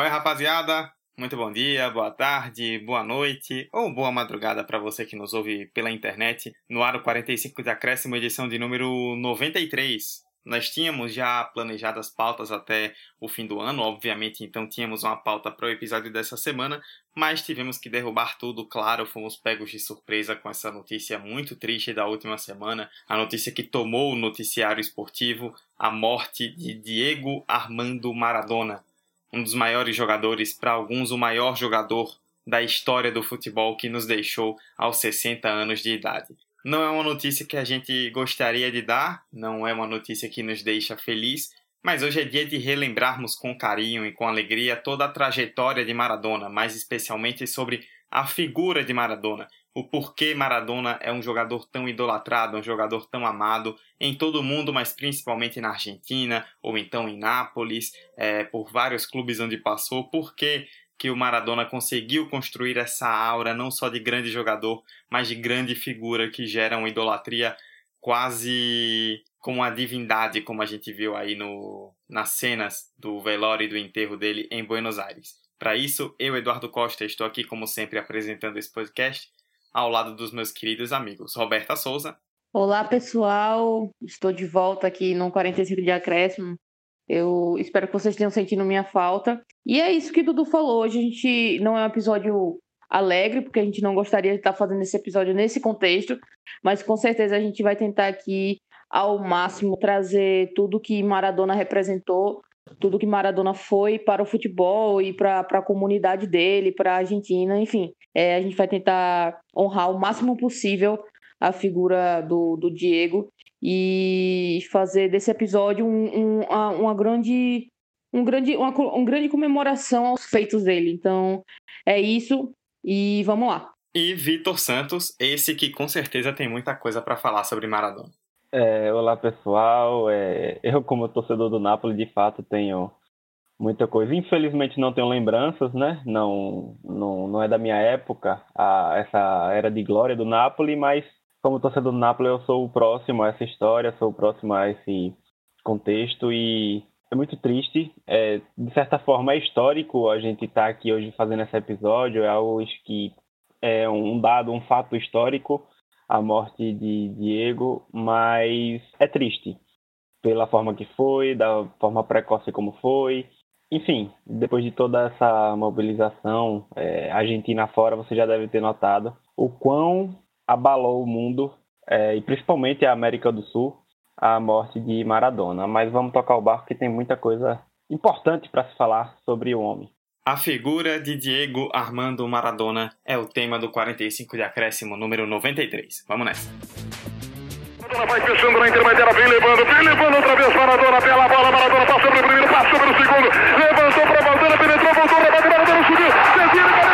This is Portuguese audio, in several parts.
Oi, rapaziada! Muito bom dia, boa tarde, boa noite ou boa madrugada para você que nos ouve pela internet no Aro 45 de Acréscimo, edição de número 93. Nós tínhamos já planejadas pautas até o fim do ano, obviamente, então tínhamos uma pauta para o episódio dessa semana, mas tivemos que derrubar tudo, claro, fomos pegos de surpresa com essa notícia muito triste da última semana, a notícia que tomou o noticiário esportivo, a morte de Diego Armando Maradona, um dos maiores jogadores, para alguns o maior jogador da história do futebol que nos deixou aos 60 anos de idade. Não é uma notícia que a gente gostaria de dar, não é uma notícia que nos deixa feliz, mas hoje é dia de relembrarmos com carinho e com alegria toda a trajetória de Maradona, mais especialmente sobre a figura de Maradona, o porquê Maradona é um jogador tão idolatrado, um jogador tão amado em todo o mundo, mas principalmente na Argentina ou então em Nápoles, é, por vários clubes onde passou, porque que o Maradona conseguiu construir essa aura não só de grande jogador, mas de grande figura que gera uma idolatria quase como uma divindade, como a gente viu aí no, nas cenas do velório e do enterro dele em Buenos Aires. Para isso, eu, Eduardo Costa, estou aqui como sempre apresentando esse podcast ao lado dos meus queridos amigos Roberta Souza. Olá, pessoal. Estou de volta aqui no 45 de acréscimo eu espero que vocês tenham sentido minha falta. E é isso que Dudu falou. Hoje a gente não é um episódio alegre, porque a gente não gostaria de estar fazendo esse episódio nesse contexto, mas com certeza a gente vai tentar aqui ao máximo trazer tudo que Maradona representou, tudo que Maradona foi para o futebol e para a comunidade dele, para a Argentina, enfim. É, a gente vai tentar honrar o máximo possível a figura do, do Diego e fazer desse episódio um, um, uma, uma, grande um grande uma, um grande comemoração aos feitos dele. Então é isso e vamos lá. E Vitor Santos, esse que com certeza tem muita coisa para falar sobre Maradona. É, olá pessoal, é, eu como torcedor do Napoli de fato tenho muita coisa. Infelizmente não tenho lembranças, né? Não, não, não é da minha época a, essa era de glória do Napoli, mas como torcedor do Napoli, eu sou o próximo a essa história, sou o próximo a esse contexto e é muito triste. É, de certa forma, é histórico a gente estar tá aqui hoje fazendo esse episódio. É algo que é um dado, um fato histórico, a morte de Diego, mas é triste pela forma que foi, da forma precoce como foi. Enfim, depois de toda essa mobilização é, argentina fora, você já deve ter notado o quão abalou o mundo é, e principalmente a América do Sul a morte de Maradona. Mas vamos tocar o barco que tem muita coisa importante para se falar sobre o homem. A figura de Diego Armando Maradona é o tema do 45 de acréscimo número 93. Vamos nessa. Maradona vai fechando na intermediária, vem levando, vem levando outra vez Maradona, bola, Maradona pelo primeiro, pelo segundo, levantou para penetrou, voltou, Maradona subiu,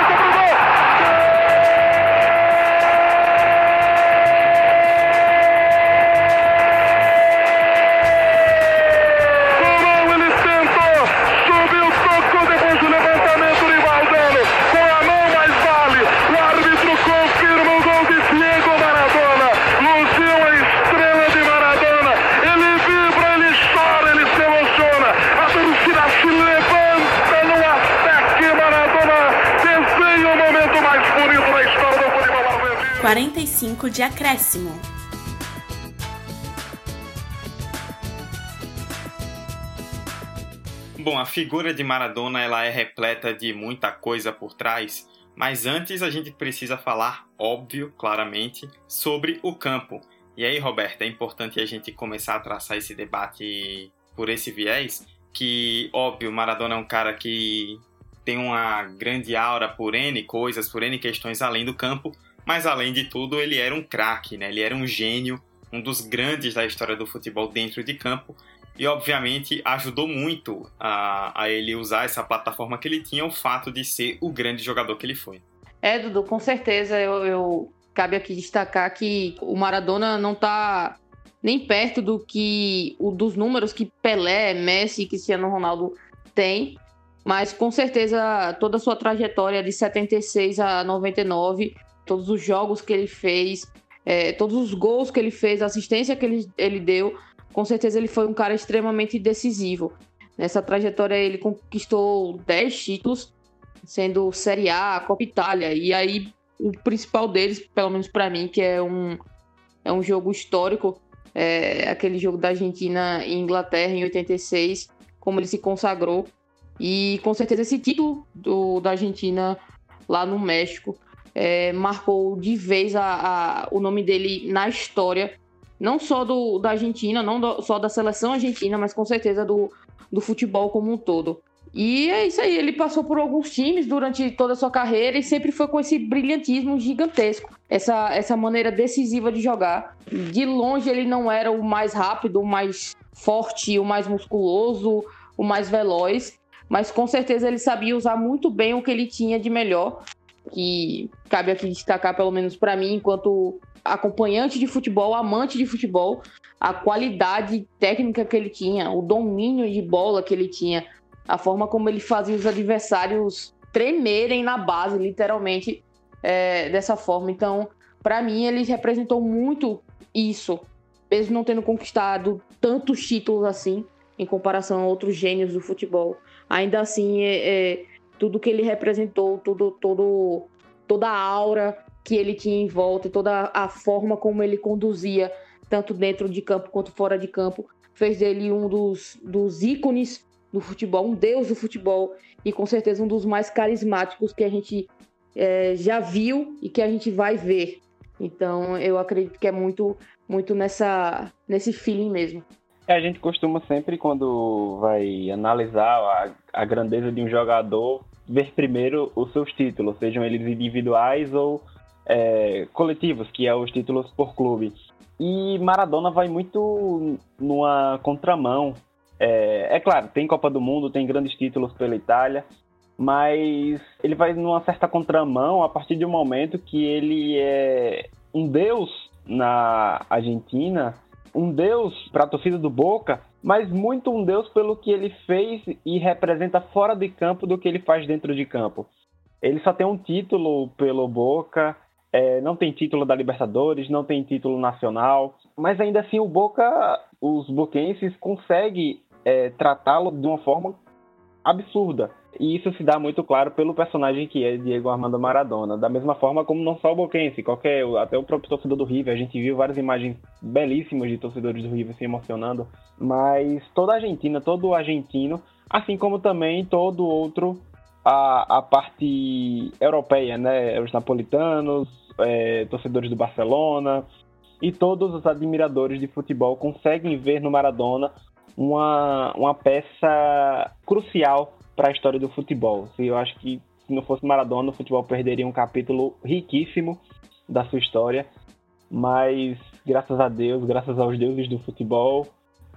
de acréscimo. Bom, a figura de Maradona ela é repleta de muita coisa por trás, mas antes a gente precisa falar, óbvio, claramente, sobre o campo. E aí, Roberto, é importante a gente começar a traçar esse debate por esse viés, que, óbvio, Maradona é um cara que tem uma grande aura por N coisas, por N questões além do campo, mas além de tudo, ele era um craque, né? Ele era um gênio, um dos grandes da história do futebol dentro de campo. E obviamente ajudou muito a, a ele usar essa plataforma que ele tinha, o fato de ser o grande jogador que ele foi. É, Dudu, com certeza eu, eu cabe aqui destacar que o Maradona não está nem perto do que dos números que Pelé, Messi e Cristiano Ronaldo têm, mas com certeza toda a sua trajetória de 76 a 99 todos os jogos que ele fez, é, todos os gols que ele fez, a assistência que ele, ele deu, com certeza ele foi um cara extremamente decisivo. Nessa trajetória ele conquistou 10 títulos, sendo Série A, Copa Itália. E aí o principal deles, pelo menos para mim, que é um, é um jogo histórico, é aquele jogo da Argentina e Inglaterra em 86, como ele se consagrou. E com certeza esse título do, da Argentina lá no México é, marcou de vez a, a, o nome dele na história, não só do, da Argentina, não do, só da seleção argentina, mas com certeza do, do futebol como um todo. E é isso aí, ele passou por alguns times durante toda a sua carreira e sempre foi com esse brilhantismo gigantesco, essa, essa maneira decisiva de jogar. De longe ele não era o mais rápido, o mais forte, o mais musculoso, o mais veloz, mas com certeza ele sabia usar muito bem o que ele tinha de melhor, que cabe aqui destacar pelo menos para mim enquanto acompanhante de futebol, amante de futebol, a qualidade técnica que ele tinha, o domínio de bola que ele tinha, a forma como ele fazia os adversários tremerem na base, literalmente, é, dessa forma. Então, para mim, ele representou muito isso, mesmo não tendo conquistado tantos títulos assim, em comparação a outros gênios do futebol. Ainda assim, é, é, tudo que ele representou, tudo, todo, toda a aura que ele tinha em volta, toda a forma como ele conduzia, tanto dentro de campo quanto fora de campo, fez dele um dos, dos ícones do futebol, um deus do futebol e com certeza um dos mais carismáticos que a gente é, já viu e que a gente vai ver. Então eu acredito que é muito, muito nessa, nesse feeling mesmo. É, a gente costuma sempre, quando vai analisar a, a grandeza de um jogador, ver primeiro os seus títulos, sejam eles individuais ou é, coletivos, que é os títulos por clube. E Maradona vai muito numa contramão é, é claro, tem Copa do Mundo, tem grandes títulos pela Itália, mas ele vai numa certa contramão a partir de um momento que ele é um deus na Argentina, um deus para a torcida do Boca, mas muito um deus pelo que ele fez e representa fora de campo do que ele faz dentro de campo. Ele só tem um título pelo Boca, é, não tem título da Libertadores, não tem título nacional, mas ainda assim o Boca, os boquenses conseguem é, tratá-lo de uma forma absurda. E isso se dá muito claro pelo personagem que é Diego Armando Maradona. Da mesma forma como não só o Boquense, qualquer, até o próprio torcedor do River, a gente viu várias imagens belíssimas de torcedores do River se emocionando. Mas toda a Argentina, todo o argentino, assim como também todo outro, a, a parte europeia, né? Os napolitanos, é, torcedores do Barcelona, e todos os admiradores de futebol conseguem ver no Maradona uma, uma peça crucial para a história do futebol. Eu acho que se não fosse Maradona, o futebol perderia um capítulo riquíssimo da sua história. Mas graças a Deus, graças aos deuses do futebol,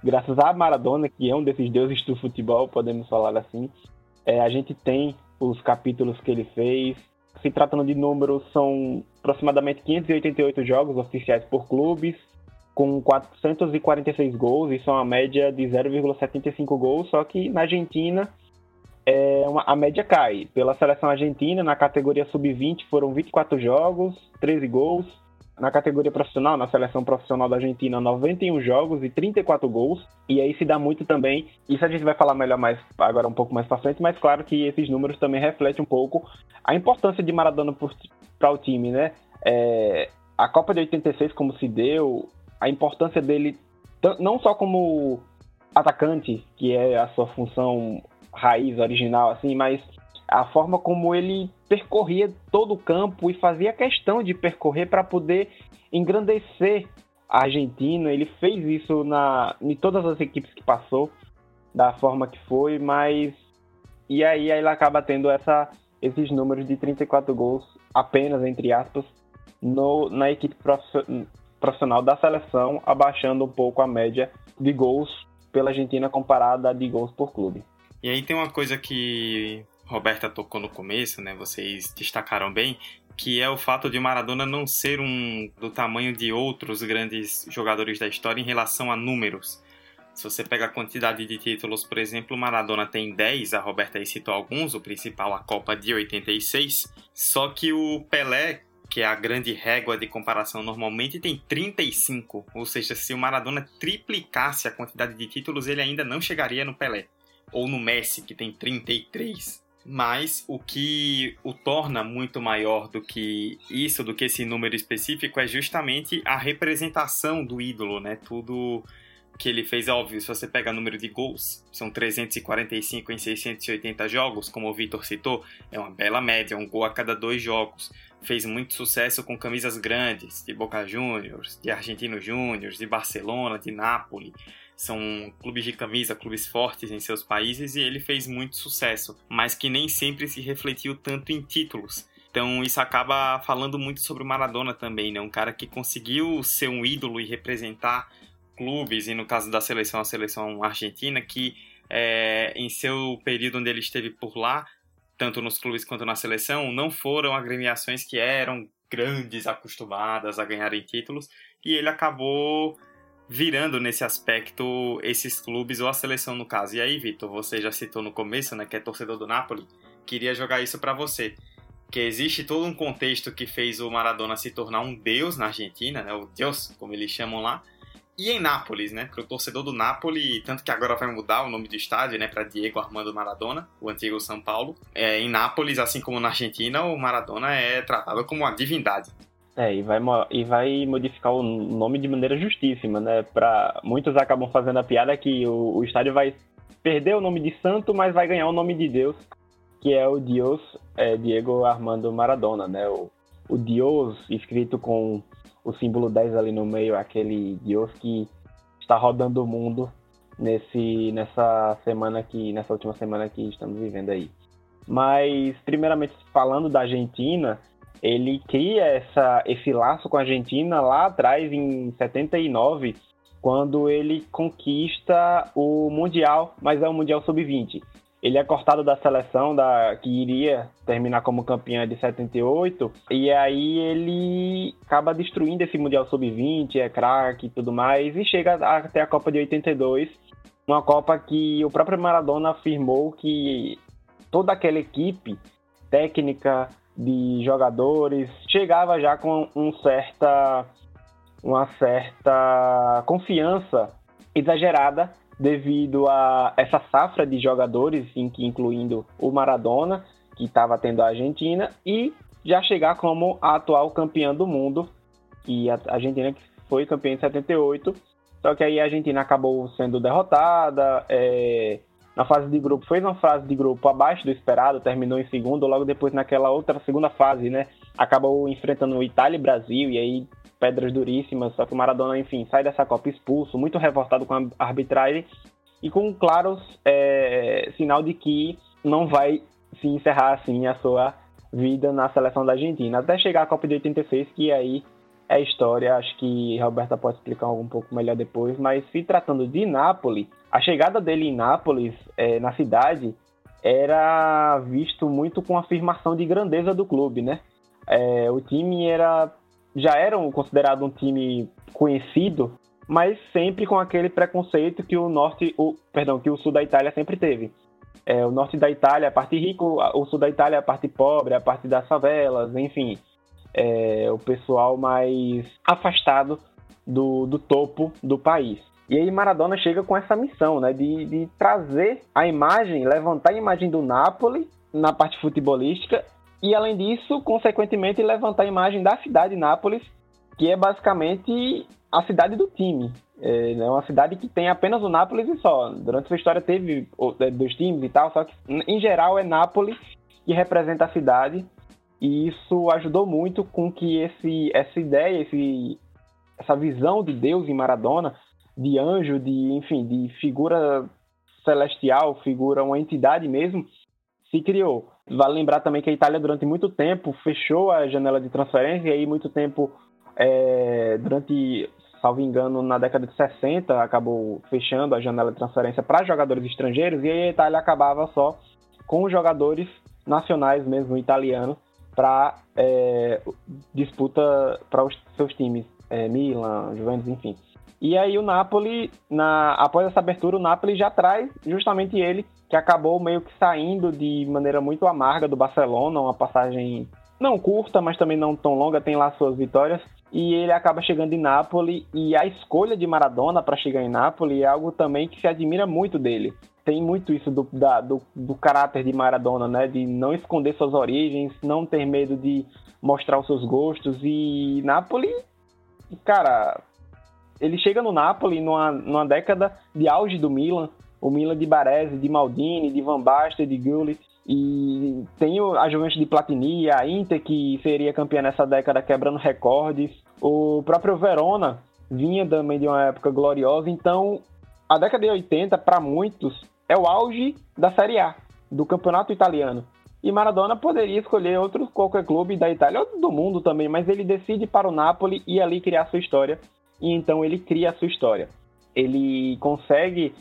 graças a Maradona, que é um desses deuses do futebol, podemos falar assim, é, a gente tem os capítulos que ele fez. Se tratando de números, são aproximadamente 588 jogos oficiais por clubes, com 446 gols, isso é uma média de 0,75 gols, só que na Argentina é uma, a média cai. Pela seleção argentina, na categoria sub-20 foram 24 jogos, 13 gols. Na categoria profissional, na seleção profissional da Argentina, 91 jogos e 34 gols. E aí se dá muito também. Isso a gente vai falar melhor mais agora um pouco mais para frente, mas claro que esses números também refletem um pouco a importância de Maradona para o time, né? É, a Copa de 86, como se deu, a importância dele, não só como atacante, que é a sua função raiz original, assim, mas a forma como ele percorria todo o campo e fazia questão de percorrer para poder engrandecer a Argentina. Ele fez isso na, em todas as equipes que passou, da forma que foi, mas. E aí, ele acaba tendo essa, esses números de 34 gols, apenas, entre aspas, no, na equipe profissional da seleção, abaixando um pouco a média de gols pela Argentina comparada a de gols por clube. E aí tem uma coisa que Roberta tocou no começo, né? Vocês destacaram bem, que é o fato de Maradona não ser um do tamanho de outros grandes jogadores da história em relação a números. Se você pega a quantidade de títulos, por exemplo, Maradona tem 10, a Roberta aí citou alguns, o principal a Copa de 86, só que o Pelé que é a grande régua de comparação, normalmente tem 35. Ou seja, se o Maradona triplicasse a quantidade de títulos, ele ainda não chegaria no Pelé. Ou no Messi, que tem 33. Mas o que o torna muito maior do que isso, do que esse número específico, é justamente a representação do ídolo, né? Tudo que ele fez, óbvio, se você pega o número de gols, são 345 em 680 jogos, como o Vitor citou, é uma bela média, um gol a cada dois jogos. Fez muito sucesso com camisas grandes, de Boca Juniors, de Argentino Juniors, de Barcelona, de Nápoles. São clubes de camisa, clubes fortes em seus países e ele fez muito sucesso, mas que nem sempre se refletiu tanto em títulos. Então isso acaba falando muito sobre o Maradona também, né? Um cara que conseguiu ser um ídolo e representar clubes, e no caso da seleção, a seleção argentina, que é, em seu período onde ele esteve por lá, tanto nos clubes quanto na seleção, não foram agremiações que eram grandes, acostumadas a ganharem títulos, e ele acabou virando nesse aspecto esses clubes ou a seleção no caso. E aí, Vitor, você já citou no começo, né, que é torcedor do Napoli, queria jogar isso para você. Que existe todo um contexto que fez o Maradona se tornar um deus na Argentina, né, o deus, como eles chamam lá, e em Nápoles, né? Para o torcedor do Nápoles, tanto que agora vai mudar o nome do estádio, né? Para Diego Armando Maradona, o antigo São Paulo. É, em Nápoles, assim como na Argentina, o Maradona é tratado como uma divindade. É, e vai, e vai modificar o nome de maneira justíssima, né? Pra, muitos acabam fazendo a piada que o, o estádio vai perder o nome de santo, mas vai ganhar o nome de Deus, que é o Dios é, Diego Armando Maradona, né? O, o Dios, escrito com o símbolo 10 ali no meio, aquele Deus que está rodando o mundo nesse, nessa semana que, nessa última semana que estamos vivendo aí. Mas, primeiramente, falando da Argentina, ele cria essa, esse laço com a Argentina lá atrás, em 79, quando ele conquista o Mundial, mas é o Mundial Sub-20 ele é cortado da seleção da que iria terminar como campeã de 78 e aí ele acaba destruindo esse mundial sub-20, é craque e tudo mais e chega até a Copa de 82, uma Copa que o próprio Maradona afirmou que toda aquela equipe técnica de jogadores chegava já com um certa uma certa confiança exagerada devido a essa safra de jogadores, incluindo o Maradona, que estava tendo a Argentina, e já chegar como a atual campeã do mundo, e a Argentina que foi campeã em 78, só que aí a Argentina acabou sendo derrotada, é, na fase de grupo, fez uma fase de grupo abaixo do esperado, terminou em segundo, logo depois naquela outra segunda fase, né, acabou enfrentando Itália e Brasil, e aí pedras duríssimas, só que o Maradona, enfim, sai dessa Copa expulso, muito revoltado com a arbitragem e com claros é, sinal de que não vai se encerrar assim a sua vida na seleção da Argentina, até chegar à Copa de 86, que aí é história, acho que Roberta pode explicar um pouco melhor depois, mas se tratando de Nápoles, a chegada dele em Nápoles, é, na cidade, era visto muito com afirmação de grandeza do clube, né? É, o time era já era considerado um time conhecido, mas sempre com aquele preconceito que o norte, o, perdão, que o sul da Itália sempre teve. É, o norte da Itália a parte rica, o sul da Itália a parte pobre, a parte das favelas, enfim. É, o pessoal mais afastado do, do topo do país. E aí Maradona chega com essa missão, né, de, de trazer a imagem, levantar a imagem do Napoli na parte futebolística e, além disso, consequentemente, levantar a imagem da cidade de Nápoles, que é basicamente a cidade do time. É né, uma cidade que tem apenas o Nápoles e só. Durante sua história teve é, dois times e tal, só que, em geral, é Nápoles que representa a cidade. E isso ajudou muito com que esse, essa ideia, esse, essa visão de Deus em Maradona, de anjo, de enfim, de figura celestial, figura, uma entidade mesmo, se criou. Vale lembrar também que a Itália, durante muito tempo, fechou a janela de transferência, e aí, muito tempo, é, durante, salvo engano, na década de 60, acabou fechando a janela de transferência para jogadores estrangeiros, e aí a Itália acabava só com jogadores nacionais mesmo, italianos, para é, disputa para os seus times, é, Milan, Juventus, enfim. E aí o Napoli, na, após essa abertura, o Napoli já traz justamente ele, que acabou meio que saindo de maneira muito amarga do Barcelona, uma passagem não curta, mas também não tão longa, tem lá suas vitórias. E ele acaba chegando em Nápoles e a escolha de Maradona para chegar em Nápoles é algo também que se admira muito dele. Tem muito isso do, da, do, do, caráter de Maradona, né? De não esconder suas origens, não ter medo de mostrar os seus gostos. E Napoli, cara, ele chega no Napoli numa, numa década de auge do Milan. O Milan de Baresi, de Maldini, de Van Basten, de Gullit. E tem a Juventus de Platini, a Inter, que seria campeã nessa década, quebrando recordes. O próprio Verona vinha também de uma época gloriosa. Então, a década de 80, para muitos, é o auge da Série A, do campeonato italiano. E Maradona poderia escolher outro qualquer clube da Itália ou do mundo também, mas ele decide para o Napoli e ali criar sua história. E então ele cria a sua história. Ele consegue,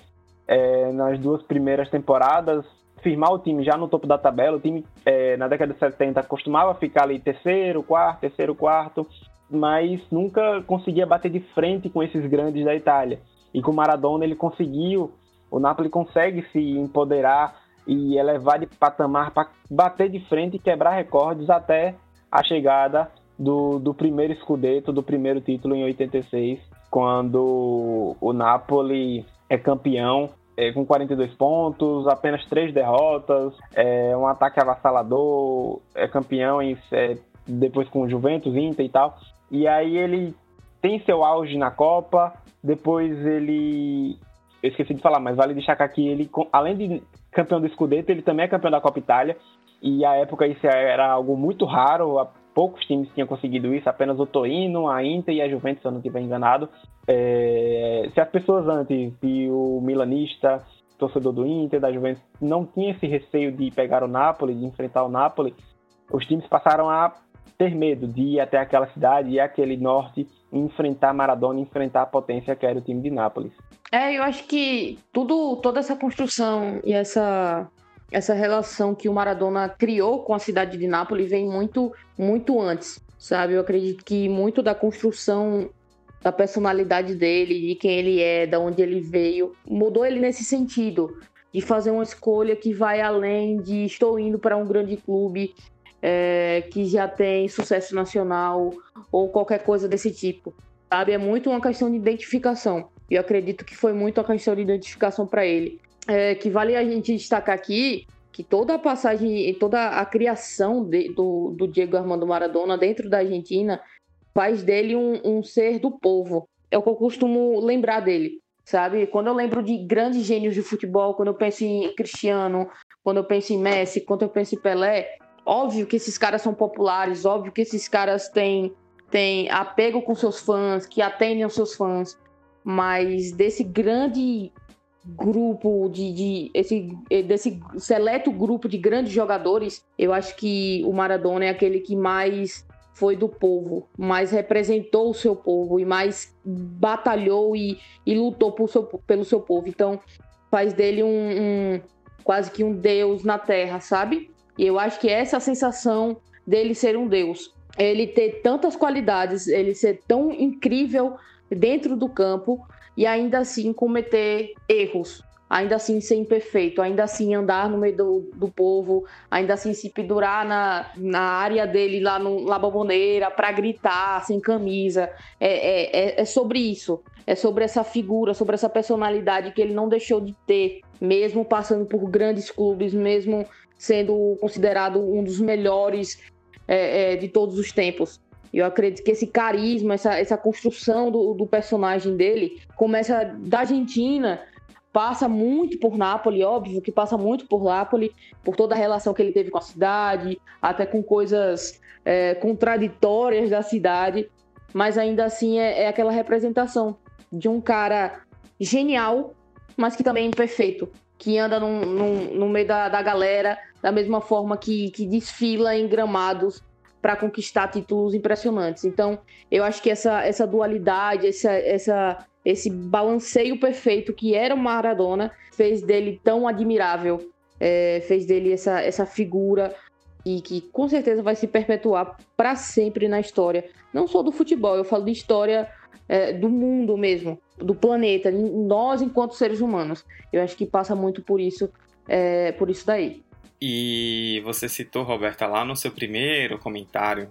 é, nas duas primeiras temporadas, firmar o time já no topo da tabela. O time, é, na década de 70, costumava ficar ali terceiro, quarto, terceiro, quarto, mas nunca conseguia bater de frente com esses grandes da Itália. E com Maradona ele conseguiu, o Napoli consegue se empoderar e elevar de patamar para bater de frente e quebrar recordes até a chegada do, do primeiro escudeto, do primeiro título em 86, quando o Napoli é campeão é, com 42 pontos, apenas três derrotas, é, um ataque avassalador, é campeão em, é, depois com Juventus, Inter e tal. E aí ele tem seu auge na Copa, depois ele. Eu esqueci de falar, mas vale destacar que ele, além de campeão do Scudetto, ele também é campeão da Copa Itália. E à época isso era algo muito raro, poucos times tinham conseguido isso, apenas o Torino, a Inter e a Juventus, se eu não estiver enganado. É, se as pessoas antes, e o milanista, torcedor do Inter, da Juventus, não tinha esse receio de pegar o Napoli, de enfrentar o Napoli, os times passaram a ter medo de ir até aquela cidade, ir aquele norte, enfrentar Maradona, enfrentar a potência que era o time de Nápoles. É, eu acho que tudo, toda essa construção e essa essa relação que o Maradona criou com a cidade de Nápoles vem muito, muito antes, sabe? Eu acredito que muito da construção da personalidade dele, de quem ele é, da onde ele veio, mudou ele nesse sentido de fazer uma escolha que vai além de estou indo para um grande clube é, que já tem sucesso nacional ou qualquer coisa desse tipo, sabe? É muito uma questão de identificação. E eu acredito que foi muito uma questão de identificação para ele é, que vale a gente destacar aqui que toda a passagem, toda a criação de, do, do, Diego Armando Maradona dentro da Argentina faz dele um, um, ser do povo. É o que eu costumo lembrar dele, sabe? Quando eu lembro de grandes gênios de futebol, quando eu penso em Cristiano, quando eu penso em Messi, quando eu penso em Pelé, óbvio que esses caras são populares, óbvio que esses caras têm, têm apego com seus fãs, que atendem aos seus fãs, mas desse grande grupo de, de esse desse seleto grupo de grandes jogadores, eu acho que o Maradona é aquele que mais foi do povo, mais representou o seu povo e mais batalhou e, e lutou por seu, pelo seu povo. Então faz dele um, um quase que um deus na terra, sabe? E eu acho que essa sensação dele ser um deus. Ele ter tantas qualidades, ele ser tão incrível dentro do campo e ainda assim cometer erros, ainda assim ser imperfeito, ainda assim andar no meio do, do povo, ainda assim se pendurar na, na área dele lá no La Boboneira para gritar sem camisa. É, é, é, é sobre isso, é sobre essa figura, sobre essa personalidade que ele não deixou de ter, mesmo passando por grandes clubes, mesmo sendo considerado um dos melhores é, é, de todos os tempos. Eu acredito que esse carisma, essa, essa construção do, do personagem dele começa da Argentina, passa muito por Nápoles, óbvio que passa muito por Nápoles, por toda a relação que ele teve com a cidade, até com coisas é, contraditórias da cidade, mas ainda assim é, é, aquela representação de um cara genial, mas que também é imperfeito, que anda num, num, no meio da, da galera da mesma forma que, que desfila em gramados para conquistar títulos impressionantes. Então, eu acho que essa, essa dualidade, essa, essa, esse balanceio perfeito que era o Maradona fez dele tão admirável, é, fez dele essa, essa figura e que com certeza vai se perpetuar para sempre na história. Não só do futebol, eu falo de história é, do mundo mesmo, do planeta, nós enquanto seres humanos. Eu acho que passa muito por isso, é, por isso daí. E você citou, Roberta, lá no seu primeiro comentário,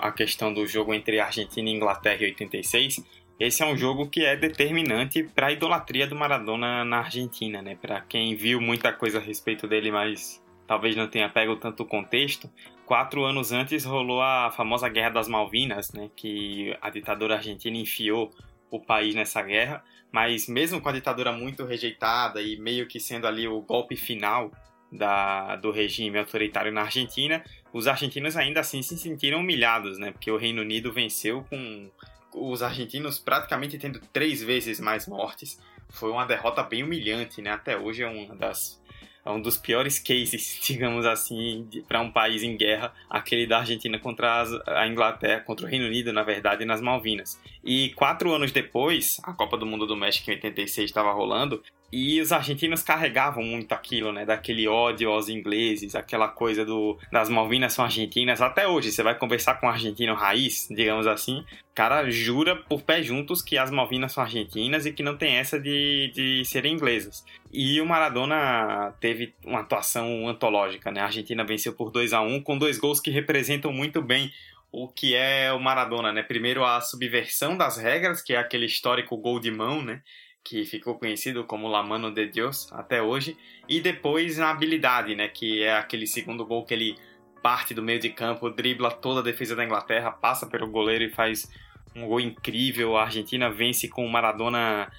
a questão do jogo entre Argentina e Inglaterra em 86. esse é um jogo que é determinante para a idolatria do Maradona na Argentina, né? Para quem viu muita coisa a respeito dele, mas talvez não tenha pego tanto contexto. Quatro anos antes rolou a famosa Guerra das Malvinas, né? Que a ditadura argentina enfiou o país nessa guerra, mas mesmo com a ditadura muito rejeitada e meio que sendo ali o golpe final da, do regime autoritário na Argentina, os argentinos ainda assim se sentiram humilhados, né? Porque o Reino Unido venceu com os argentinos praticamente tendo três vezes mais mortes. Foi uma derrota bem humilhante, né? Até hoje é uma das é um dos piores cases, digamos assim, para um país em guerra, aquele da Argentina contra a Inglaterra, contra o Reino Unido, na verdade, nas Malvinas. E quatro anos depois, a Copa do Mundo do México em 86 estava rolando, e os argentinos carregavam muito aquilo, né? Daquele ódio aos ingleses, aquela coisa do das Malvinas são argentinas. Até hoje, você vai conversar com um argentino raiz, digamos assim, cara jura por pé juntos que as Malvinas são argentinas e que não tem essa de, de serem inglesas. E o Maradona teve uma atuação antológica, né? A Argentina venceu por 2 a 1 com dois gols que representam muito bem o que é o Maradona, né? Primeiro a subversão das regras, que é aquele histórico gol de mão, né? Que ficou conhecido como La Mano de Deus até hoje, e depois na habilidade, né, que é aquele segundo gol que ele parte do meio de campo, dribla toda a defesa da Inglaterra, passa pelo goleiro e faz um gol incrível. A Argentina vence com o Maradona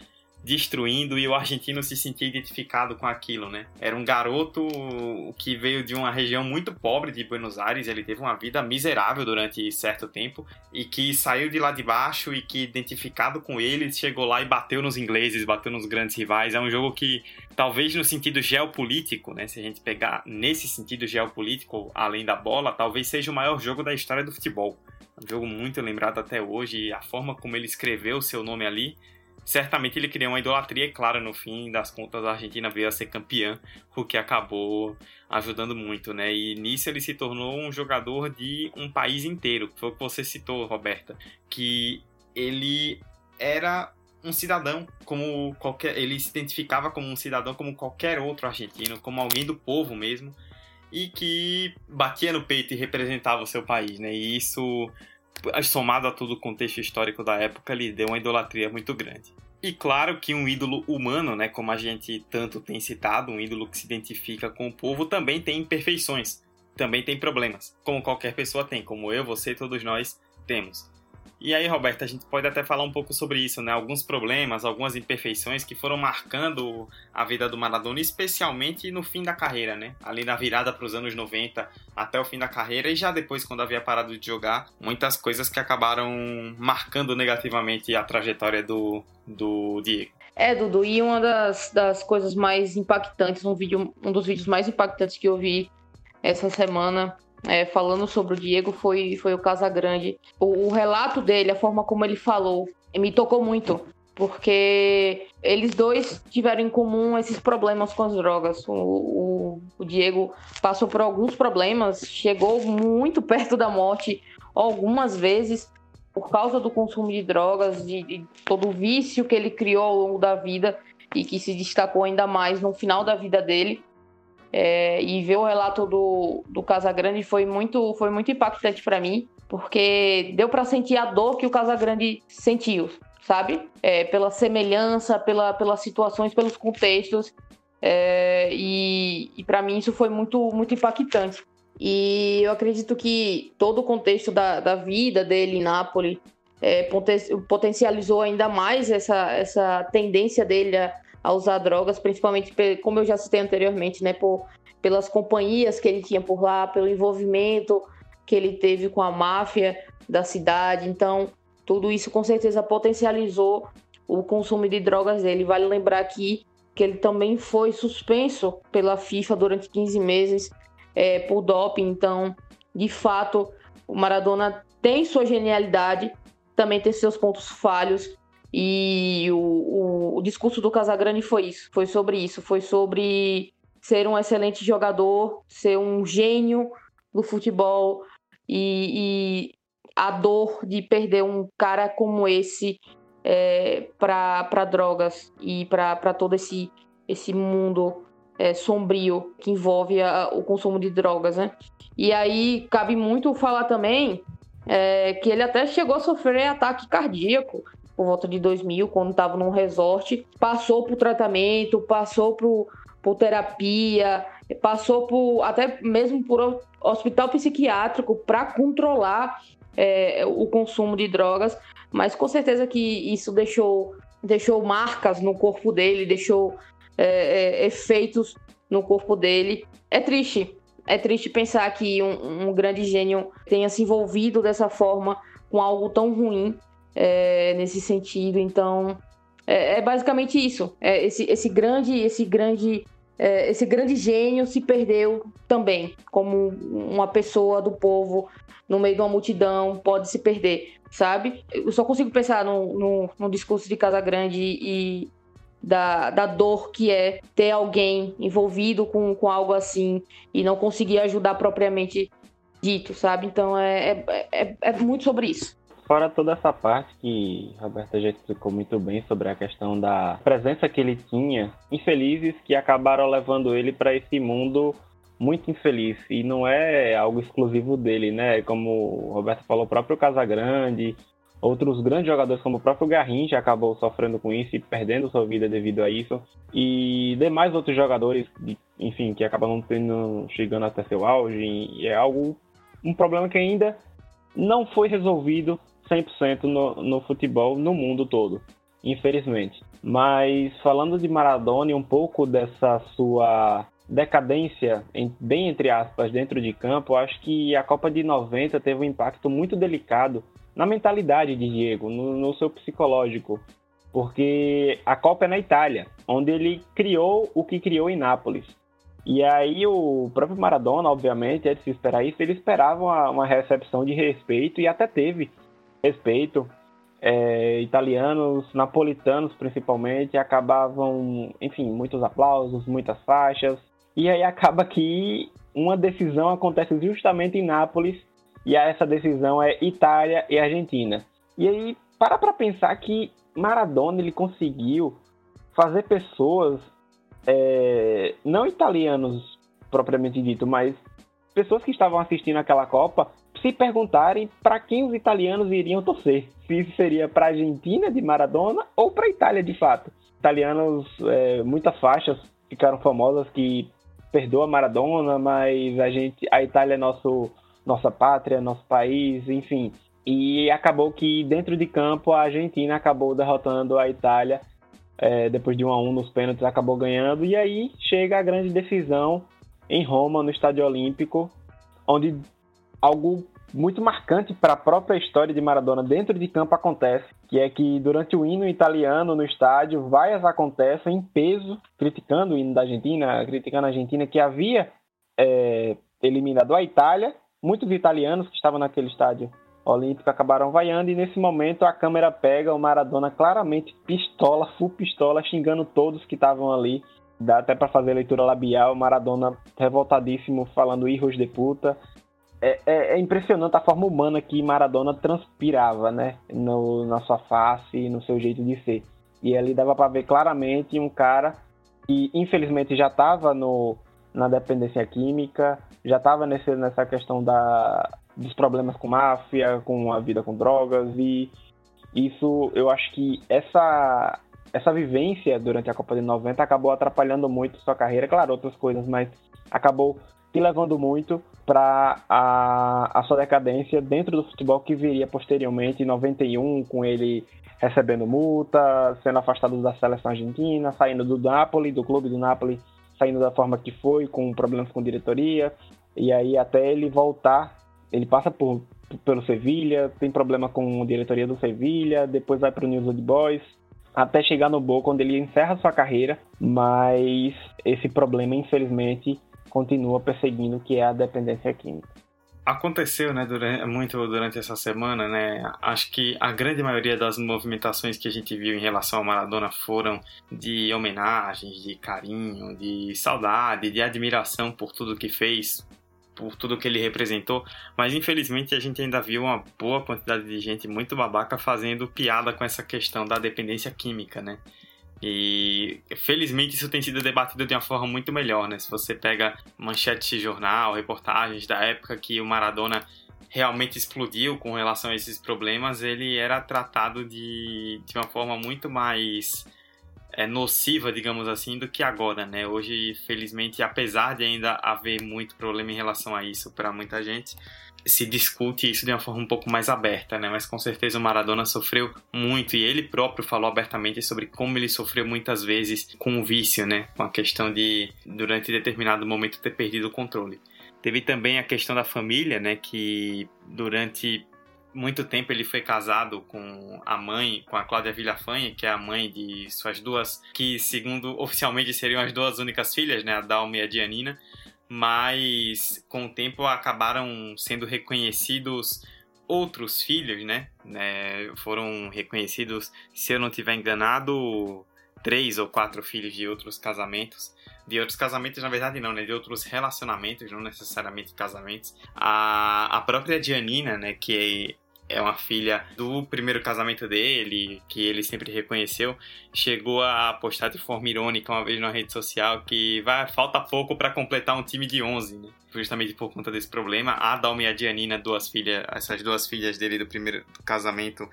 destruindo e o argentino se sentia identificado com aquilo, né? Era um garoto que veio de uma região muito pobre de Buenos Aires, ele teve uma vida miserável durante certo tempo e que saiu de lá de baixo e que identificado com ele chegou lá e bateu nos ingleses, bateu nos grandes rivais. É um jogo que talvez no sentido geopolítico, né, se a gente pegar nesse sentido geopolítico, além da bola, talvez seja o maior jogo da história do futebol. Um jogo muito lembrado até hoje a forma como ele escreveu o seu nome ali certamente ele criou uma idolatria e, claro, no fim das contas, a Argentina veio a ser campeã, o que acabou ajudando muito, né? E nisso ele se tornou um jogador de um país inteiro, foi o que você citou, Roberta, que ele era um cidadão como qualquer, ele se identificava como um cidadão como qualquer outro argentino, como alguém do povo mesmo, e que batia no peito e representava o seu país, né? E isso somado a todo o contexto histórico da época, lhe deu uma idolatria muito grande. E claro que um ídolo humano, né, como a gente tanto tem citado, um ídolo que se identifica com o povo, também tem imperfeições, também tem problemas, como qualquer pessoa tem, como eu, você, todos nós temos. E aí, Roberto, a gente pode até falar um pouco sobre isso, né? Alguns problemas, algumas imperfeições que foram marcando a vida do Maradona, especialmente no fim da carreira, né? Ali na virada para os anos 90 até o fim da carreira e já depois, quando havia parado de jogar, muitas coisas que acabaram marcando negativamente a trajetória do, do Diego. É, Dudu, e uma das, das coisas mais impactantes, um, vídeo, um dos vídeos mais impactantes que eu vi essa semana é, falando sobre o Diego foi, foi o Casagrande. O, o relato dele, a forma como ele falou, me tocou muito porque eles dois tiveram em comum esses problemas com as drogas. O, o, o, Diego passou por alguns problemas, chegou muito perto da morte algumas vezes por causa do consumo de drogas, de, de todo o vício que ele criou ao longo da vida e que se destacou ainda mais no final da vida dele. É, e ver o relato do, do Casagrande foi muito, foi muito impactante para mim, porque deu para sentir a dor que o Casagrande sentiu, sabe? É, pela semelhança, pela, pelas situações, pelos contextos. É, e, e para mim isso foi muito, muito impactante. E eu acredito que todo o contexto da, da vida dele em Nápoles é, potencializou ainda mais essa, essa tendência dele a, a usar drogas, principalmente, como eu já citei anteriormente, né, por, pelas companhias que ele tinha por lá, pelo envolvimento que ele teve com a máfia da cidade. Então, tudo isso com certeza potencializou o consumo de drogas dele. Vale lembrar aqui que ele também foi suspenso pela FIFA durante 15 meses é, por doping. Então, de fato, o Maradona tem sua genialidade, também tem seus pontos falhos, e o, o, o, discurso do Casagrande foi isso, foi sobre isso, foi sobre ser um excelente jogador, ser um gênio do futebol e, e a dor de perder um cara como esse é, para drogas e para todo esse, esse mundo é, sombrio que envolve a, o consumo de drogas, né? E aí cabe muito falar também é, que ele até chegou a sofrer ataque cardíaco por volta de 2000, quando estava num resort, passou por tratamento, passou por, por terapia, passou por até mesmo por hospital psiquiátrico para controlar é, o consumo de drogas, mas com certeza que isso deixou, deixou marcas no corpo dele, deixou é, é, efeitos no corpo dele. É triste, é triste pensar que um, um, grande gênio tenha se envolvido dessa forma com algo tão ruim é, nesse sentido. Então, é, é basicamente isso. É esse, esse grande, esse grande, é, esse grande gênio se perdeu também, como uma pessoa do povo no meio de uma multidão pode se perder, sabe? Eu só consigo pensar no, no, no discurso de Casa Grande e da, da dor que é ter alguém envolvido com, com algo assim e não conseguir ajudar propriamente dito, sabe? Então é, é, é, é muito sobre isso. Fora toda essa parte que a Roberta já explicou muito bem sobre a questão da presença que ele tinha, infelizes que acabaram levando ele para esse mundo muito infeliz. E não é algo exclusivo dele, né? Como Roberto falou, o próprio Casagrande, Outros grandes jogadores, como o próprio Garrincha, acabou sofrendo com isso e perdendo sua vida devido a isso. E demais outros jogadores, enfim, que acabam tendo, chegando até seu auge. E é algo, um problema que ainda não foi resolvido 100% no, no futebol no mundo todo, infelizmente. Mas falando de Maradona e um pouco dessa sua decadência, bem entre aspas, dentro de campo, acho que a Copa de 90 teve um impacto muito delicado na mentalidade de Diego, no, no seu psicológico, porque a Copa é na Itália, onde ele criou o que criou em Nápoles. E aí o próprio Maradona, obviamente, é de se esperar isso, ele esperava uma, uma recepção de respeito e até teve respeito. É, italianos, napolitanos principalmente, acabavam, enfim, muitos aplausos, muitas faixas. E aí acaba que uma decisão acontece justamente em Nápoles e essa decisão é Itália e Argentina. E aí, para para pensar que Maradona ele conseguiu fazer pessoas, é, não italianos propriamente dito, mas pessoas que estavam assistindo aquela Copa, se perguntarem para quem os italianos iriam torcer. Se isso seria para a Argentina de Maradona ou para a Itália de fato. Italianos, é, muitas faixas ficaram famosas que perdoa Maradona, mas a gente, a Itália é nosso nossa pátria, nosso país, enfim. E acabou que dentro de campo a Argentina acabou derrotando a Itália é, depois de 1 a 1 nos pênaltis, acabou ganhando. E aí chega a grande decisão em Roma, no Estádio Olímpico, onde algo muito marcante para a própria história de Maradona dentro de campo acontece, que é que durante o hino italiano no estádio, vaias acontecem em peso, criticando o hino da Argentina, criticando a Argentina que havia é, eliminado a Itália Muitos italianos que estavam naquele estádio olímpico acabaram vaiando e nesse momento a câmera pega o Maradona claramente pistola, full pistola, xingando todos que estavam ali. Dá até para fazer leitura labial, Maradona revoltadíssimo, falando erros de puta. É, é, é, impressionante a forma humana que Maradona transpirava, né? No, na sua face, no seu jeito de ser. E ali dava para ver claramente um cara que infelizmente já estava na dependência química, já estava nessa questão da, dos problemas com máfia, com a vida com drogas, e isso eu acho que essa, essa vivência durante a Copa de 90 acabou atrapalhando muito sua carreira, claro, outras coisas, mas acabou te levando muito para a, a sua decadência dentro do futebol que viria posteriormente, em 91, com ele recebendo multa, sendo afastado da seleção argentina, saindo do Napoli, do clube do Napoli saindo da forma que foi, com problemas com diretoria, e aí até ele voltar, ele passa por, pelo Sevilha, tem problema com a diretoria do Sevilha, depois vai para o News Old Boys, até chegar no Boca, onde ele encerra sua carreira, mas esse problema, infelizmente, continua perseguindo, que é a dependência química aconteceu, né, durante, muito durante essa semana, né? Acho que a grande maioria das movimentações que a gente viu em relação ao Maradona foram de homenagens, de carinho, de saudade, de admiração por tudo que fez, por tudo que ele representou, mas infelizmente a gente ainda viu uma boa quantidade de gente muito babaca fazendo piada com essa questão da dependência química, né? E felizmente isso tem sido debatido de uma forma muito melhor, né? Se você pega manchetes de jornal, reportagens da época que o Maradona realmente explodiu com relação a esses problemas, ele era tratado de, de uma forma muito mais é, nociva, digamos assim, do que agora, né? Hoje, felizmente, apesar de ainda haver muito problema em relação a isso para muita gente, se discute isso de uma forma um pouco mais aberta, né? Mas com certeza o Maradona sofreu muito e ele próprio falou abertamente sobre como ele sofreu muitas vezes com o vício, né? Com a questão de, durante determinado momento, ter perdido o controle. Teve também a questão da família, né? Que durante muito tempo ele foi casado com a mãe, com a Cláudia Villafanha, que é a mãe de suas duas, que segundo oficialmente seriam as duas únicas filhas, né? A Dalma e a Dianina mas com o tempo acabaram sendo reconhecidos outros filhos, né? É, foram reconhecidos, se eu não tiver enganado, três ou quatro filhos de outros casamentos. De outros casamentos, na verdade, não, né? De outros relacionamentos, não necessariamente casamentos. A, a própria Dianina, né? Que é uma filha do primeiro casamento dele, que ele sempre reconheceu, chegou a postar de forma irônica uma vez na rede social que vai falta pouco para completar um time de 11, né? Justamente por conta desse problema. A Dalma e a Dianina, duas filhas, essas duas filhas dele do primeiro casamento,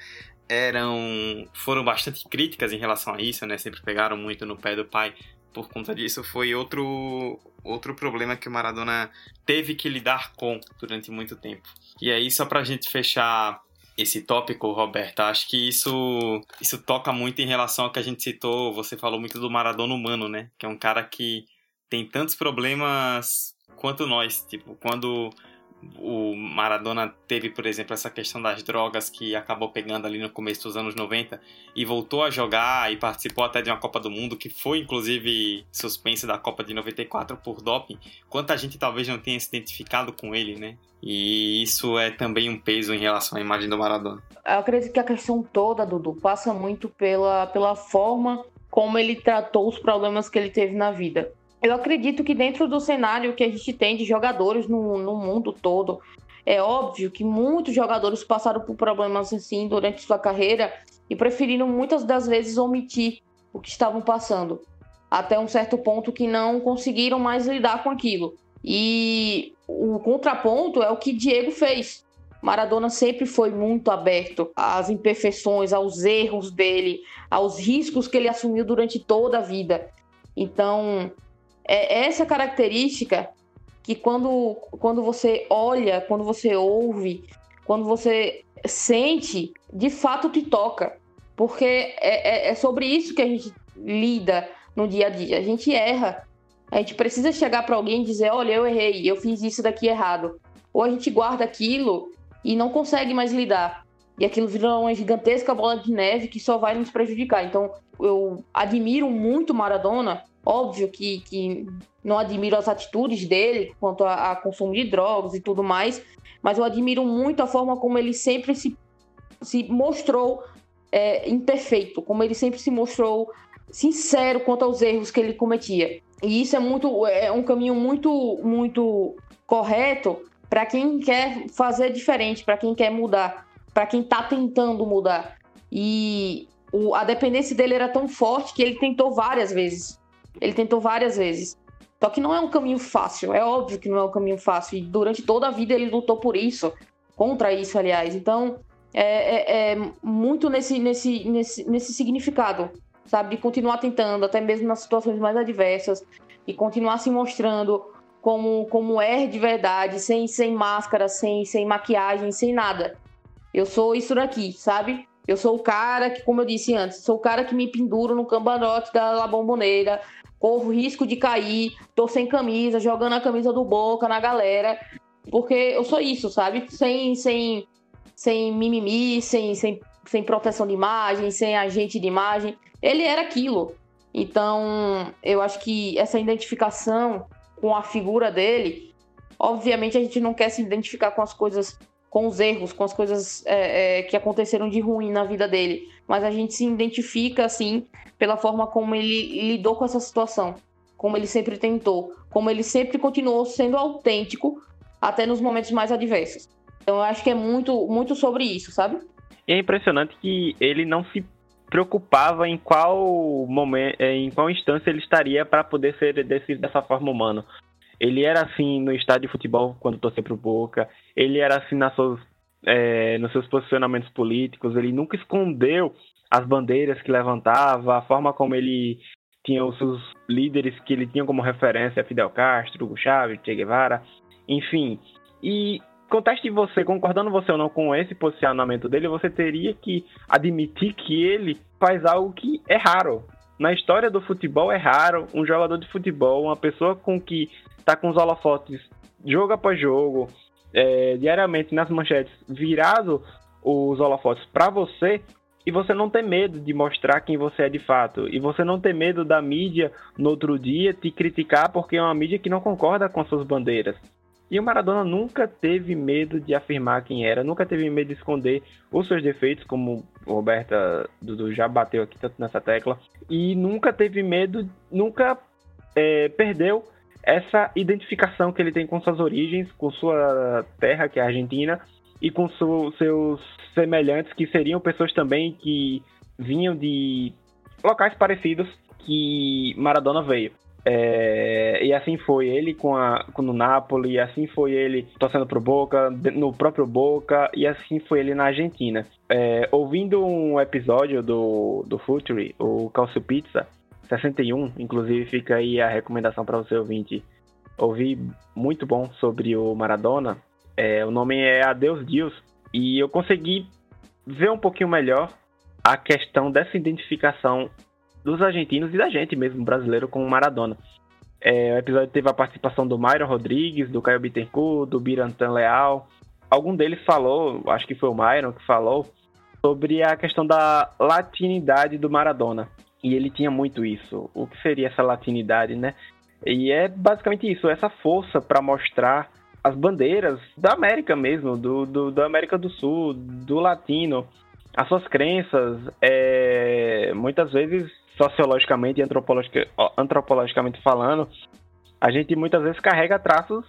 eram foram bastante críticas em relação a isso, né? Sempre pegaram muito no pé do pai por conta disso. Foi outro outro problema que o Maradona teve que lidar com durante muito tempo. E aí, só pra gente fechar esse tópico, Roberto, acho que isso, isso toca muito em relação ao que a gente citou. Você falou muito do Maradona humano, né? Que é um cara que tem tantos problemas quanto nós. Tipo, quando o Maradona teve, por exemplo, essa questão das drogas que acabou pegando ali no começo dos anos 90 e voltou a jogar e participou até de uma Copa do Mundo que foi inclusive suspensa da Copa de 94 por doping. Quanta gente talvez não tenha se identificado com ele, né? E isso é também um peso em relação à imagem do Maradona. Eu acredito que a questão toda, Dudu, passa muito pela, pela forma como ele tratou os problemas que ele teve na vida. Eu acredito que dentro do cenário que a gente tem de jogadores no, no mundo todo, é óbvio que muitos jogadores passaram por problemas assim durante sua carreira e preferiram muitas das vezes omitir o que estavam passando, até um certo ponto que não conseguiram mais lidar com aquilo. E o contraponto é o que Diego fez. Maradona sempre foi muito aberto às imperfeições, aos erros dele, aos riscos que ele assumiu durante toda a vida. Então, é essa característica que quando, quando você olha, quando você ouve, quando você sente, de fato te toca. Porque é, é, é sobre isso que a gente lida no dia a dia. A gente erra. A gente precisa chegar para alguém e dizer: olha, eu errei, eu fiz isso daqui errado. Ou a gente guarda aquilo e não consegue mais lidar. E aquilo vira uma gigantesca bola de neve que só vai nos prejudicar. Então, eu admiro muito Maradona Óbvio que, que não admiro as atitudes dele quanto a, a consumo de drogas e tudo mais, mas eu admiro muito a forma como ele sempre se, se mostrou é, imperfeito, como ele sempre se mostrou sincero quanto aos erros que ele cometia. E isso é muito é um caminho muito muito correto para quem quer fazer diferente, para quem quer mudar, para quem está tentando mudar. E o, a dependência dele era tão forte que ele tentou várias vezes ele tentou várias vezes. Só que não é um caminho fácil, é óbvio que não é um caminho fácil. E durante toda a vida ele lutou por isso, contra isso, aliás. Então, é, é, é muito nesse, nesse, nesse, nesse significado, sabe? De continuar tentando, até mesmo nas situações mais adversas, e continuar se mostrando como, como é de verdade, sem, sem máscara, sem, sem maquiagem, sem nada. Eu sou isso daqui, sabe? Eu sou o cara que, como eu disse antes, sou o cara que me penduro no cambanote da La Bomboneira, corro risco de cair, tô sem camisa, jogando a camisa do Boca na galera, porque eu sou isso, sabe? Sem, sem, sem mimimi, sem, sem, sem proteção de imagem, sem agente de imagem. Ele era aquilo. Então, eu acho que essa identificação com a figura dele, obviamente a gente não quer se identificar com as coisas, com os erros, com as coisas é, é, que aconteceram de ruim na vida dele, mas a gente se identifica, assim, pela forma como ele lidou com essa situação, como ele sempre tentou, como ele sempre continuou sendo autêntico até nos momentos mais adversos. Então eu acho que é muito, muito sobre isso, sabe? E é impressionante que ele não se preocupava em qual momento, em qual instância ele estaria para poder ser desse, dessa forma humano. Ele era assim no estádio de futebol quando torcia pro Boca. Ele era assim nas suas, é, nos seus posicionamentos políticos. Ele nunca escondeu as bandeiras que levantava, a forma como ele tinha os seus líderes que ele tinha como referência, Fidel Castro, Hugo Chávez, Che Guevara, enfim. E conteste você, concordando você ou não com esse posicionamento dele, você teria que admitir que ele faz algo que é raro. Na história do futebol é raro um jogador de futebol, uma pessoa com que está com os holofotes jogo após jogo, é, diariamente nas manchetes, virado os holofotes para você, e você não ter medo de mostrar quem você é de fato. E você não ter medo da mídia no outro dia te criticar porque é uma mídia que não concorda com suas bandeiras. E o Maradona nunca teve medo de afirmar quem era, nunca teve medo de esconder os seus defeitos, como o Roberta Dudu já bateu aqui tanto nessa tecla, e nunca teve medo, nunca é, perdeu essa identificação que ele tem com suas origens, com sua terra, que é a Argentina, e com seus semelhantes, que seriam pessoas também que vinham de locais parecidos que Maradona veio. É, e assim foi ele com, a, com o Napoli, assim foi ele torcendo pro Boca, no próprio Boca, e assim foi ele na Argentina. É, ouvindo um episódio do, do Futuri, o Calcio Pizza, 61, inclusive fica aí a recomendação para você ouvinte ouvi muito bom sobre o Maradona. É, o nome é Adeus Deus, e eu consegui ver um pouquinho melhor a questão dessa identificação dos argentinos e da gente mesmo, brasileiro, com o Maradona. É, o episódio teve a participação do Myron Rodrigues, do Caio Bittencourt, do Birantan Leal. Algum deles falou, acho que foi o Myron que falou, sobre a questão da latinidade do Maradona. E ele tinha muito isso. O que seria essa latinidade, né? E é basicamente isso, essa força para mostrar as bandeiras da América mesmo, do, do, da América do Sul, do latino, as suas crenças, é, muitas vezes sociologicamente e antropologica, antropologicamente falando, a gente muitas vezes carrega traços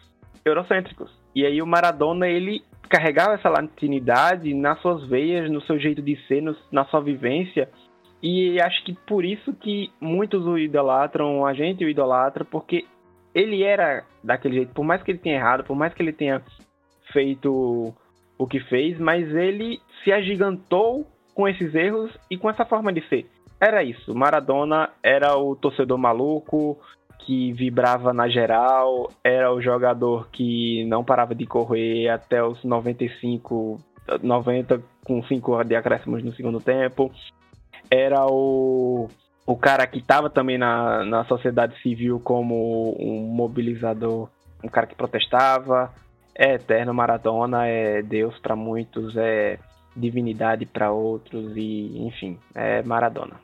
eurocêntricos. E aí o Maradona, ele carregava essa latinidade nas suas veias, no seu jeito de ser, no, na sua vivência. E acho que por isso que muitos o idolatram, a gente o idolatra, porque ele era daquele jeito, por mais que ele tenha errado, por mais que ele tenha feito o que fez, mas ele se agigantou com esses erros e com essa forma de ser. Era isso. Maradona era o torcedor maluco que vibrava na geral, era o jogador que não parava de correr até os 95, 90 com 5 de acréscimos no segundo tempo. Era o o cara que estava também na, na sociedade civil como um mobilizador, um cara que protestava, é eterno Maradona, é Deus para muitos, é divinidade para outros e enfim, é Maradona.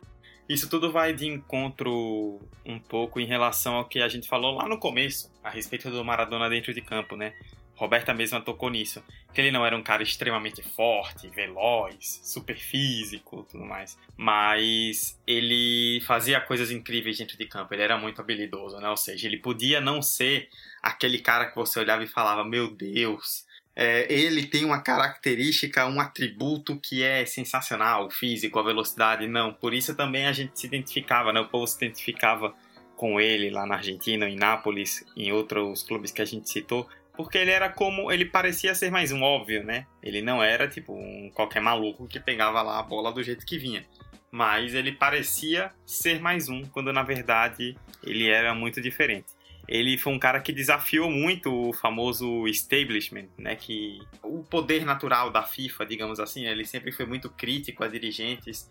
Isso tudo vai de encontro um pouco em relação ao que a gente falou lá no começo, a respeito do Maradona dentro de campo, né? Roberta mesma tocou nisso. Que ele não era um cara extremamente forte, veloz, super físico tudo mais. Mas ele fazia coisas incríveis dentro de campo. Ele era muito habilidoso, né? Ou seja, ele podia não ser aquele cara que você olhava e falava: Meu Deus, é, ele tem uma característica, um atributo que é sensacional, o físico, a velocidade. Não, por isso também a gente se identificava, né? O povo se identificava com ele lá na Argentina, em Nápoles, em outros clubes que a gente citou, porque ele era como. Ele parecia ser mais um óbvio, né? Ele não era tipo um qualquer maluco que pegava lá a bola do jeito que vinha. Mas ele parecia ser mais um, quando na verdade ele era muito diferente. Ele foi um cara que desafiou muito o famoso establishment, né? Que o poder natural da FIFA, digamos assim, ele sempre foi muito crítico a dirigentes.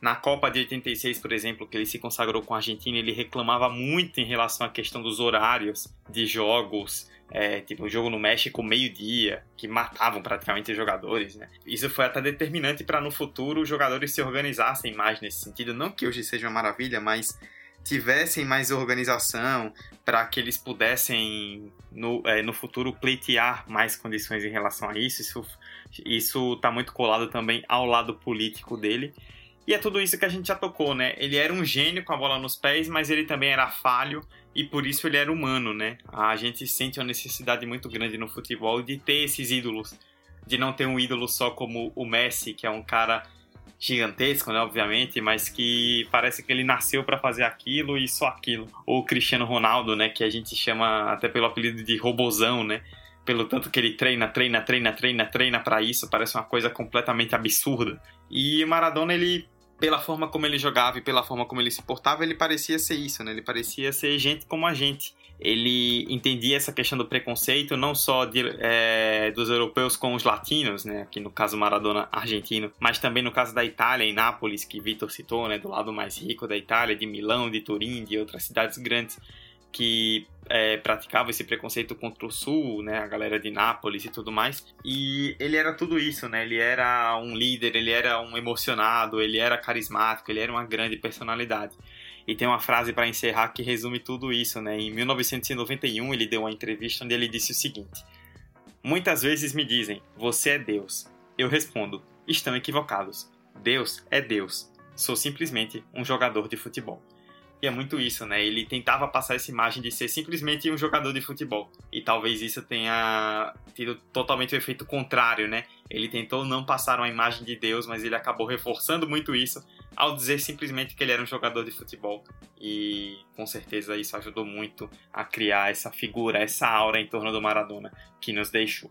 Na Copa de 86, por exemplo, que ele se consagrou com a Argentina, ele reclamava muito em relação à questão dos horários de jogos, é, tipo, o jogo no México meio-dia, que matavam praticamente os jogadores, né? Isso foi até determinante para no futuro os jogadores se organizassem mais nesse sentido. Não que hoje seja uma maravilha, mas tivessem mais organização para que eles pudessem no, é, no futuro pleitear mais condições em relação a isso. Isso isso está muito colado também ao lado político dele. E é tudo isso que a gente já tocou, né? Ele era um gênio com a bola nos pés, mas ele também era falho e por isso ele era humano, né? A gente sente uma necessidade muito grande no futebol de ter esses ídolos, de não ter um ídolo só como o Messi, que é um cara gigantesco, né, obviamente, mas que parece que ele nasceu para fazer aquilo e só aquilo. Ou Cristiano Ronaldo, né, que a gente chama até pelo apelido de robozão, né? Pelo tanto que ele treina, treina, treina, treina, treina para isso, parece uma coisa completamente absurda. E Maradona, ele pela forma como ele jogava e pela forma como ele se portava, ele parecia ser isso, né? Ele parecia ser gente como a gente. Ele entendia essa questão do preconceito não só de, é, dos europeus com os latinos, né, aqui no caso Maradona argentino, mas também no caso da Itália, em Nápoles, que Vitor citou, né, do lado mais rico da Itália, de Milão, de Turim, de outras cidades grandes que é, praticava esse preconceito contra o sul, né, a galera de Nápoles e tudo mais. E ele era tudo isso, né? Ele era um líder, ele era um emocionado, ele era carismático, ele era uma grande personalidade. E tem uma frase para encerrar que resume tudo isso, né? Em 1991 ele deu uma entrevista onde ele disse o seguinte: Muitas vezes me dizem, você é Deus. Eu respondo, estão equivocados. Deus é Deus. Sou simplesmente um jogador de futebol. E é muito isso, né? Ele tentava passar essa imagem de ser simplesmente um jogador de futebol. E talvez isso tenha tido totalmente o efeito contrário, né? Ele tentou não passar uma imagem de Deus, mas ele acabou reforçando muito isso ao dizer simplesmente que ele era um jogador de futebol. E com certeza isso ajudou muito a criar essa figura, essa aura em torno do Maradona que nos deixou.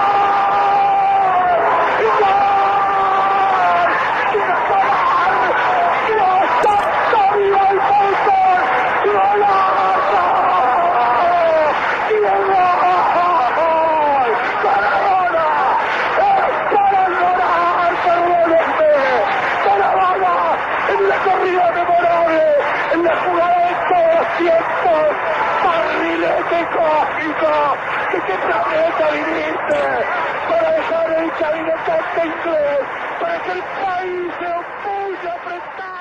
Planeta viniste para dejar el cabinetante inglés, para que el país se opulle apretado.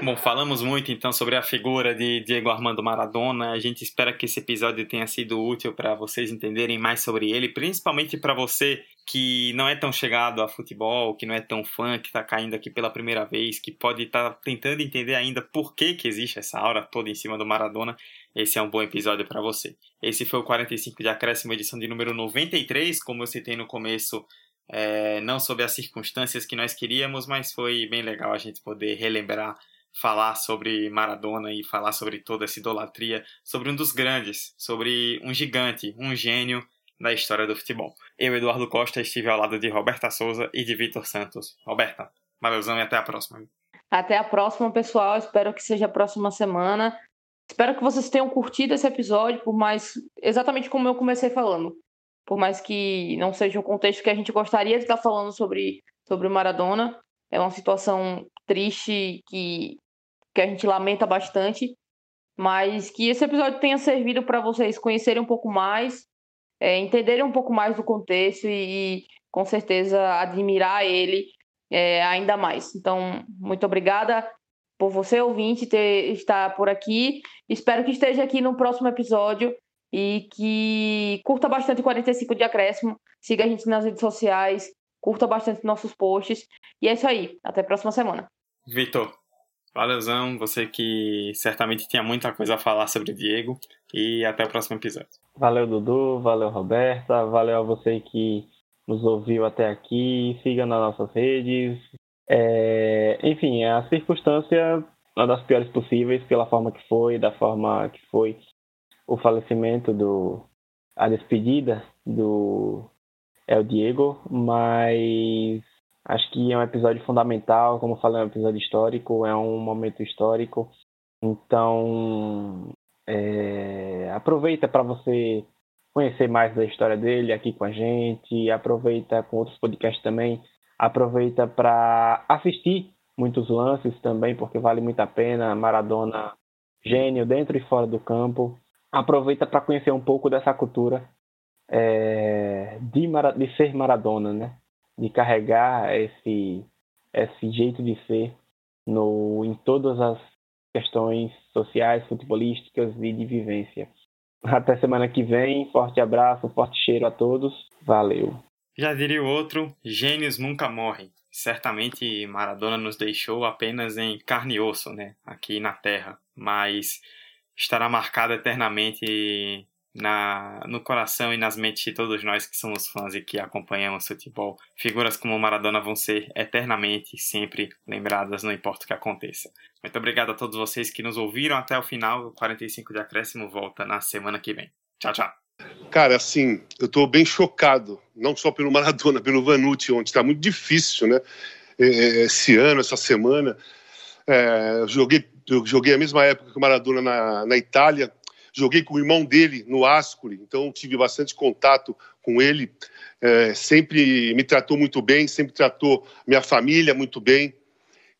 Bom, falamos muito então sobre a figura de Diego Armando Maradona. A gente espera que esse episódio tenha sido útil para vocês entenderem mais sobre ele, principalmente para você que não é tão chegado a futebol, que não é tão fã, que está caindo aqui pela primeira vez, que pode estar tá tentando entender ainda por que, que existe essa aura toda em cima do Maradona esse é um bom episódio para você. Esse foi o 45 de Acréscimo, edição de número 93, como eu citei no começo, é, não sob as circunstâncias que nós queríamos, mas foi bem legal a gente poder relembrar, falar sobre Maradona e falar sobre toda essa idolatria, sobre um dos grandes, sobre um gigante, um gênio da história do futebol. Eu, Eduardo Costa, estive ao lado de Roberta Souza e de Vitor Santos. Roberta, valeuzão e até a próxima. Até a próxima, pessoal. Espero que seja a próxima semana. Espero que vocês tenham curtido esse episódio, por mais. Exatamente como eu comecei falando. Por mais que não seja o contexto que a gente gostaria de estar falando sobre, sobre Maradona. É uma situação triste que, que a gente lamenta bastante. Mas que esse episódio tenha servido para vocês conhecerem um pouco mais, é, entenderem um pouco mais do contexto e, e com certeza, admirar ele é, ainda mais. Então, muito obrigada por você, ouvinte, ter, estar por aqui. Espero que esteja aqui no próximo episódio e que curta bastante 45 de acréscimo. Siga a gente nas redes sociais, curta bastante nossos posts. E é isso aí. Até a próxima semana. Vitor, valeuzão. Você que certamente tinha muita coisa a falar sobre o Diego. E até o próximo episódio. Valeu, Dudu. Valeu, Roberta. Valeu a você que nos ouviu até aqui. Siga nas nossas redes. É, enfim, a circunstância uma das piores possíveis pela forma que foi, da forma que foi o falecimento do a despedida do El Diego, mas acho que é um episódio fundamental, como eu falei, é um episódio histórico, é um momento histórico. Então, é, aproveita para você conhecer mais da história dele aqui com a gente, aproveita com outros podcasts também aproveita para assistir muitos lances também, porque vale muito a pena. Maradona, gênio dentro e fora do campo. Aproveita para conhecer um pouco dessa cultura é, de, de ser Maradona, né? De carregar esse, esse jeito de ser no, em todas as questões sociais, futebolísticas e de vivência. Até semana que vem. Forte abraço, forte cheiro a todos. Valeu. Já diria o outro, gênios nunca morrem. certamente Maradona nos deixou apenas em carne e osso, né, aqui na Terra, mas estará marcado eternamente na, no coração e nas mentes de todos nós que somos fãs e que acompanhamos futebol. Figuras como Maradona vão ser eternamente sempre lembradas, não importa o que aconteça. Muito obrigado a todos vocês que nos ouviram até o final. O 45 de acréscimo volta na semana que vem. Tchau, tchau. Cara, assim, eu estou bem chocado, não só pelo Maradona, pelo Vanucci onde está muito difícil, né? É, é, esse ano, essa semana. É, eu, joguei, eu joguei a mesma época que o Maradona na, na Itália, joguei com o irmão dele no Ascoli, então tive bastante contato com ele. É, sempre me tratou muito bem, sempre tratou minha família muito bem.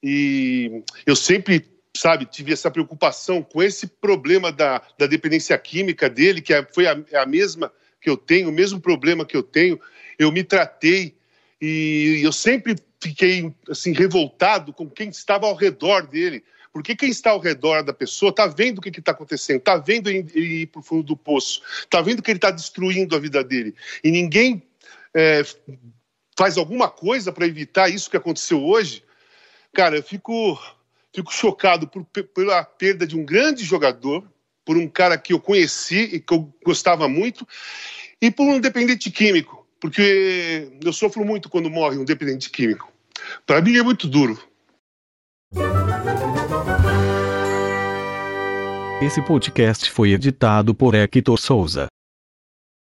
E eu sempre sabe, tive essa preocupação com esse problema da, da dependência química dele, que é, foi a, é a mesma que eu tenho, o mesmo problema que eu tenho. Eu me tratei e eu sempre fiquei assim revoltado com quem estava ao redor dele, porque quem está ao redor da pessoa está vendo o que está acontecendo, está vendo ele ir para o fundo do poço, está vendo que ele está destruindo a vida dele. E ninguém é, faz alguma coisa para evitar isso que aconteceu hoje. Cara, eu fico fico chocado por, pela perda de um grande jogador, por um cara que eu conheci e que eu gostava muito, e por um dependente químico, porque eu sofro muito quando morre um dependente químico. Para mim é muito duro. Esse podcast foi editado por Hector Souza.